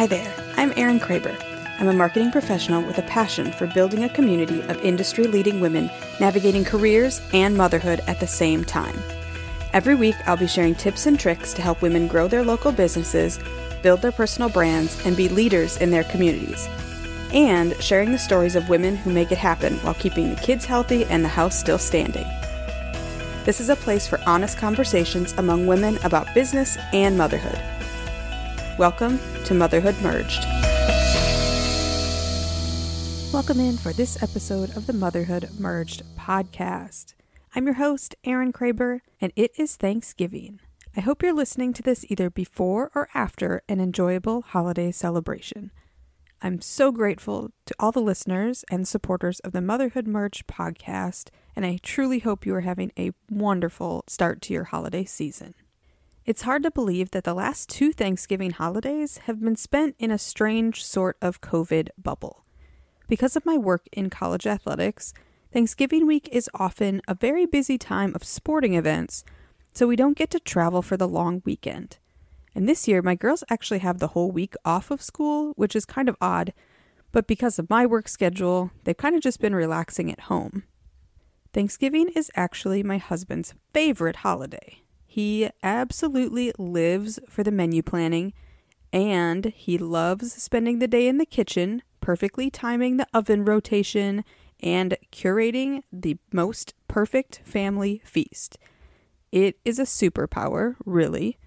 Hi there, I'm Erin Kraber. I'm a marketing professional with a passion for building a community of industry leading women navigating careers and motherhood at the same time. Every week, I'll be sharing tips and tricks to help women grow their local businesses, build their personal brands, and be leaders in their communities. And sharing the stories of women who make it happen while keeping the kids healthy and the house still standing. This is a place for honest conversations among women about business and motherhood. Welcome to Motherhood Merged. Welcome in for this episode of the Motherhood Merged podcast. I'm your host, Erin Kraber, and it is Thanksgiving. I hope you're listening to this either before or after an enjoyable holiday celebration. I'm so grateful to all the listeners and supporters of the Motherhood Merged podcast, and I truly hope you are having a wonderful start to your holiday season. It's hard to believe that the last two Thanksgiving holidays have been spent in a strange sort of COVID bubble. Because of my work in college athletics, Thanksgiving week is often a very busy time of sporting events, so we don't get to travel for the long weekend. And this year, my girls actually have the whole week off of school, which is kind of odd, but because of my work schedule, they've kind of just been relaxing at home. Thanksgiving is actually my husband's favorite holiday. He absolutely lives for the menu planning, and he loves spending the day in the kitchen, perfectly timing the oven rotation and curating the most perfect family feast. It is a superpower, really.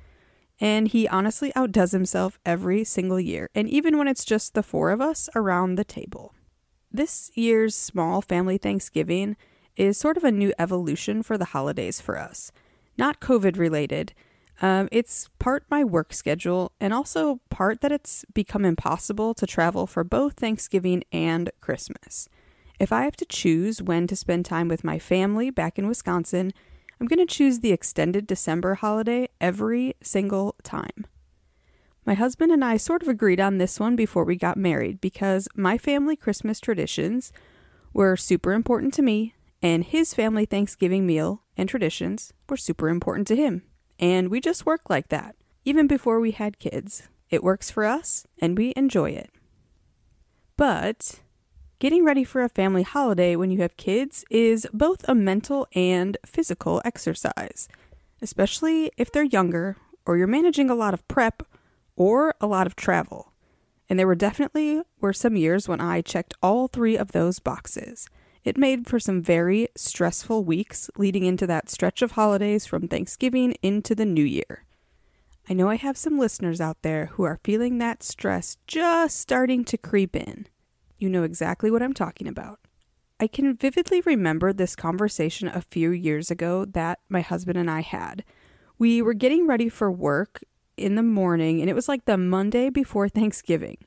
And he honestly outdoes himself every single year, and even when it's just the four of us around the table. This year's small family Thanksgiving is sort of a new evolution for the holidays for us not COVID related. Um, it's part my work schedule and also part that it's become impossible to travel for both Thanksgiving and Christmas. If I have to choose when to spend time with my family back in Wisconsin, I'm going to choose the extended December holiday every single time. My husband and I sort of agreed on this one before we got married because my family Christmas traditions were super important to me, and his family Thanksgiving meal and traditions were super important to him. And we just work like that, even before we had kids. It works for us, and we enjoy it. But getting ready for a family holiday when you have kids is both a mental and physical exercise, especially if they're younger or you're managing a lot of prep or a lot of travel. And there were definitely were some years when I checked all three of those boxes. It made for some very stressful weeks leading into that stretch of holidays from Thanksgiving into the new year. I know I have some listeners out there who are feeling that stress just starting to creep in. You know exactly what I'm talking about. I can vividly remember this conversation a few years ago that my husband and I had. We were getting ready for work in the morning, and it was like the Monday before Thanksgiving.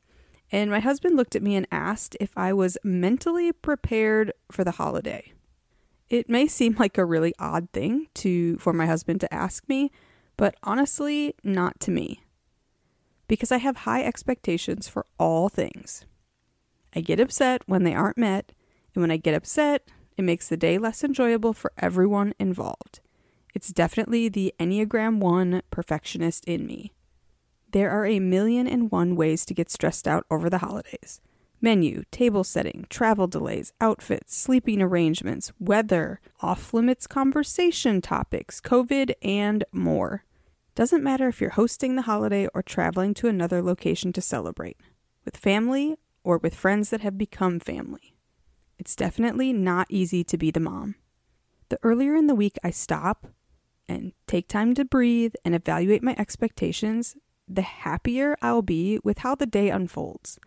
And my husband looked at me and asked if I was mentally prepared for the holiday. It may seem like a really odd thing to for my husband to ask me, but honestly, not to me. Because I have high expectations for all things. I get upset when they aren't met, and when I get upset, it makes the day less enjoyable for everyone involved. It's definitely the Enneagram 1 perfectionist in me. There are a million and one ways to get stressed out over the holidays menu, table setting, travel delays, outfits, sleeping arrangements, weather, off limits conversation topics, COVID, and more. Doesn't matter if you're hosting the holiday or traveling to another location to celebrate, with family or with friends that have become family. It's definitely not easy to be the mom. The earlier in the week I stop and take time to breathe and evaluate my expectations, the happier I'll be with how the day unfolds.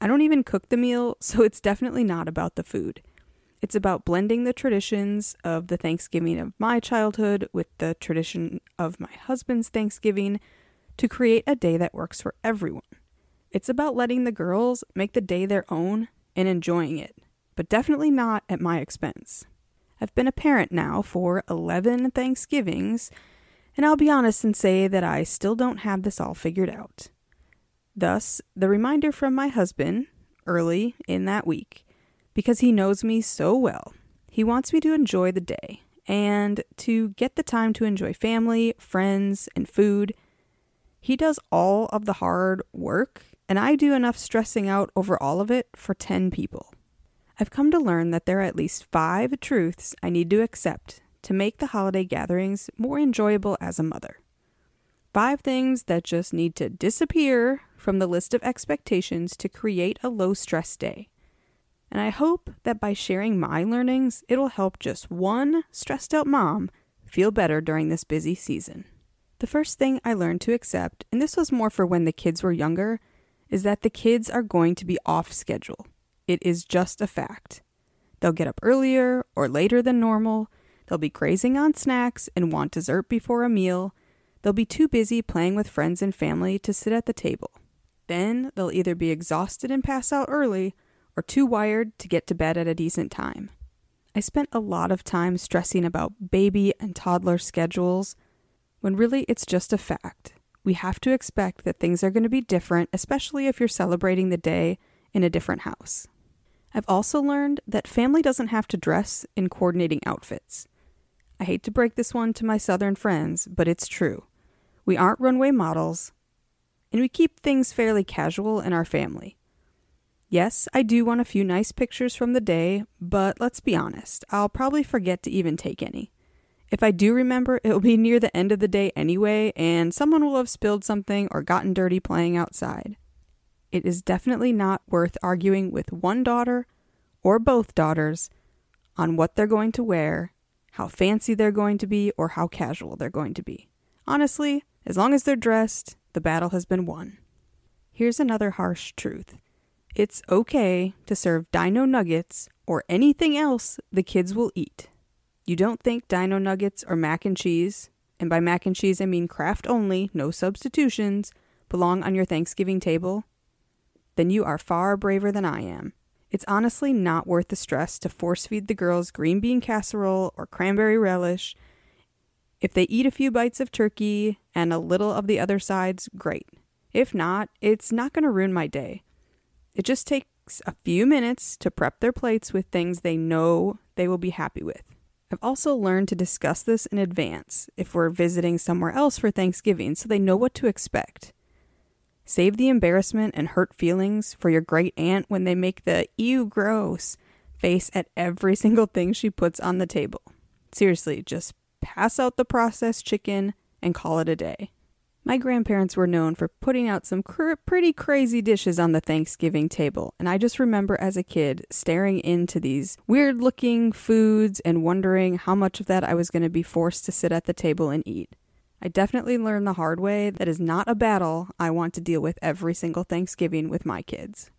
I don't even cook the meal, so it's definitely not about the food. It's about blending the traditions of the Thanksgiving of my childhood with the tradition of my husband's Thanksgiving to create a day that works for everyone. It's about letting the girls make the day their own and enjoying it, but definitely not at my expense. I've been a parent now for 11 Thanksgivings and I'll be honest and say that I still don't have this all figured out. Thus, the reminder from my husband early in that week, because he knows me so well. He wants me to enjoy the day and to get the time to enjoy family, friends, and food. He does all of the hard work, and I do enough stressing out over all of it for 10 people. I've come to learn that there are at least five truths I need to accept to make the holiday gatherings more enjoyable as a mother. Five things that just need to disappear from the list of expectations to create a low stress day. And I hope that by sharing my learnings, it'll help just one stressed out mom feel better during this busy season. The first thing I learned to accept, and this was more for when the kids were younger, is that the kids are going to be off schedule. It is just a fact. They'll get up earlier or later than normal. They'll be grazing on snacks and want dessert before a meal. They'll be too busy playing with friends and family to sit at the table. Then they'll either be exhausted and pass out early or too wired to get to bed at a decent time. I spent a lot of time stressing about baby and toddler schedules when really it's just a fact. We have to expect that things are going to be different, especially if you're celebrating the day in a different house. I've also learned that family doesn't have to dress in coordinating outfits. I hate to break this one to my southern friends, but it's true. We aren't runway models, and we keep things fairly casual in our family. Yes, I do want a few nice pictures from the day, but let's be honest, I'll probably forget to even take any. If I do remember, it will be near the end of the day anyway, and someone will have spilled something or gotten dirty playing outside. It is definitely not worth arguing with one daughter or both daughters on what they're going to wear, how fancy they're going to be, or how casual they're going to be. Honestly, as long as they're dressed, the battle has been won. Here's another harsh truth it's okay to serve dino nuggets or anything else the kids will eat. You don't think dino nuggets or mac and cheese, and by mac and cheese I mean Kraft only, no substitutions, belong on your Thanksgiving table? Then you are far braver than I am. It's honestly not worth the stress to force feed the girls green bean casserole or cranberry relish. If they eat a few bites of turkey and a little of the other sides, great. If not, it's not going to ruin my day. It just takes a few minutes to prep their plates with things they know they will be happy with. I've also learned to discuss this in advance if we're visiting somewhere else for Thanksgiving so they know what to expect. Save the embarrassment and hurt feelings for your great aunt when they make the ew gross face at every single thing she puts on the table. Seriously, just pass out the processed chicken and call it a day. My grandparents were known for putting out some cr- pretty crazy dishes on the Thanksgiving table, and I just remember as a kid staring into these weird looking foods and wondering how much of that I was going to be forced to sit at the table and eat. I definitely learned the hard way that is not a battle I want to deal with every single Thanksgiving with my kids.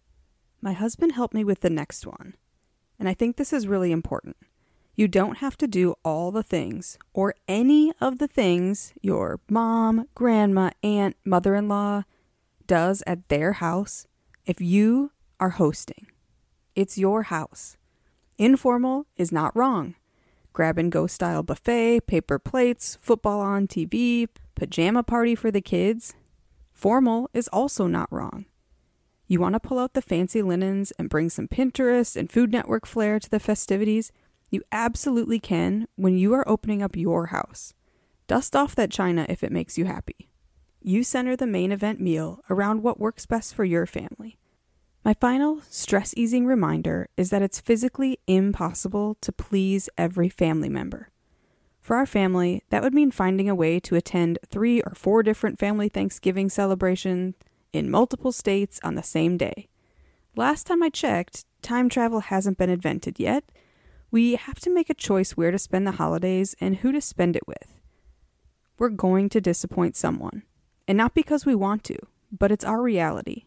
My husband helped me with the next one, and I think this is really important. You don't have to do all the things or any of the things your mom, grandma, aunt, mother in law does at their house if you are hosting. It's your house. Informal is not wrong. Grab and go style buffet, paper plates, football on TV, pajama party for the kids. Formal is also not wrong. You want to pull out the fancy linens and bring some Pinterest and Food Network flair to the festivities? You absolutely can when you are opening up your house. Dust off that china if it makes you happy. You center the main event meal around what works best for your family. My final stress easing reminder is that it's physically impossible to please every family member. For our family, that would mean finding a way to attend three or four different family Thanksgiving celebrations in multiple states on the same day. Last time I checked, time travel hasn't been invented yet, we have to make a choice where to spend the holidays and who to spend it with. We're going to disappoint someone, and not because we want to, but it's our reality.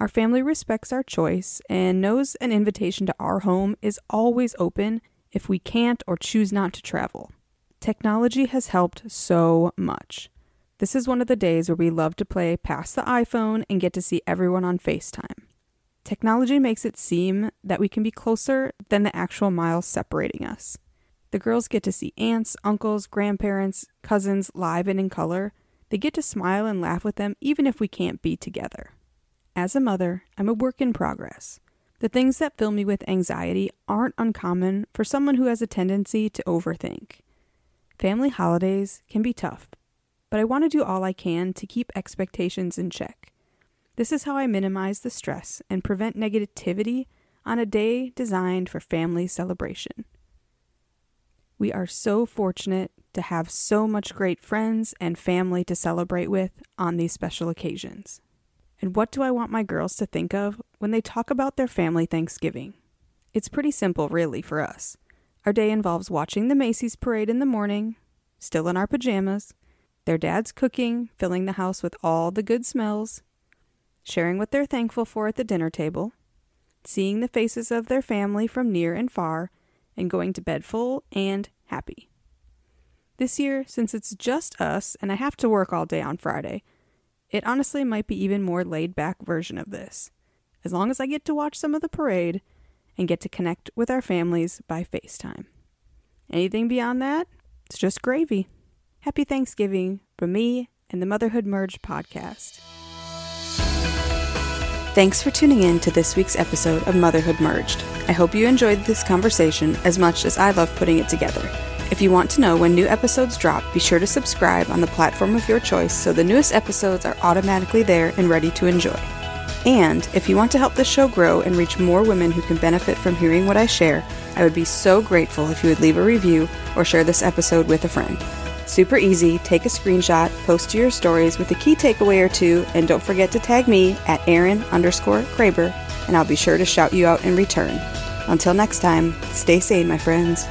Our family respects our choice and knows an invitation to our home is always open if we can't or choose not to travel. Technology has helped so much. This is one of the days where we love to play past the iPhone and get to see everyone on FaceTime. Technology makes it seem that we can be closer than the actual miles separating us. The girls get to see aunts, uncles, grandparents, cousins live and in color. They get to smile and laugh with them even if we can't be together. As a mother, I'm a work in progress. The things that fill me with anxiety aren't uncommon for someone who has a tendency to overthink. Family holidays can be tough, but I want to do all I can to keep expectations in check. This is how I minimize the stress and prevent negativity on a day designed for family celebration. We are so fortunate to have so much great friends and family to celebrate with on these special occasions. And what do I want my girls to think of when they talk about their family Thanksgiving? It's pretty simple, really, for us. Our day involves watching the Macy's parade in the morning, still in our pajamas, their dad's cooking, filling the house with all the good smells, sharing what they're thankful for at the dinner table, seeing the faces of their family from near and far, and going to bed full and happy. This year, since it's just us and I have to work all day on Friday, it honestly might be even more laid back version of this, as long as I get to watch some of the parade and get to connect with our families by FaceTime. Anything beyond that, it's just gravy. Happy Thanksgiving from me and the Motherhood Merged podcast. Thanks for tuning in to this week's episode of Motherhood Merged. I hope you enjoyed this conversation as much as I love putting it together. If you want to know when new episodes drop, be sure to subscribe on the platform of your choice so the newest episodes are automatically there and ready to enjoy. And if you want to help the show grow and reach more women who can benefit from hearing what I share, I would be so grateful if you would leave a review or share this episode with a friend. Super easy, take a screenshot, post to your stories with a key takeaway or two, and don't forget to tag me at Erin underscore Kraber, and I'll be sure to shout you out in return. Until next time, stay sane, my friends.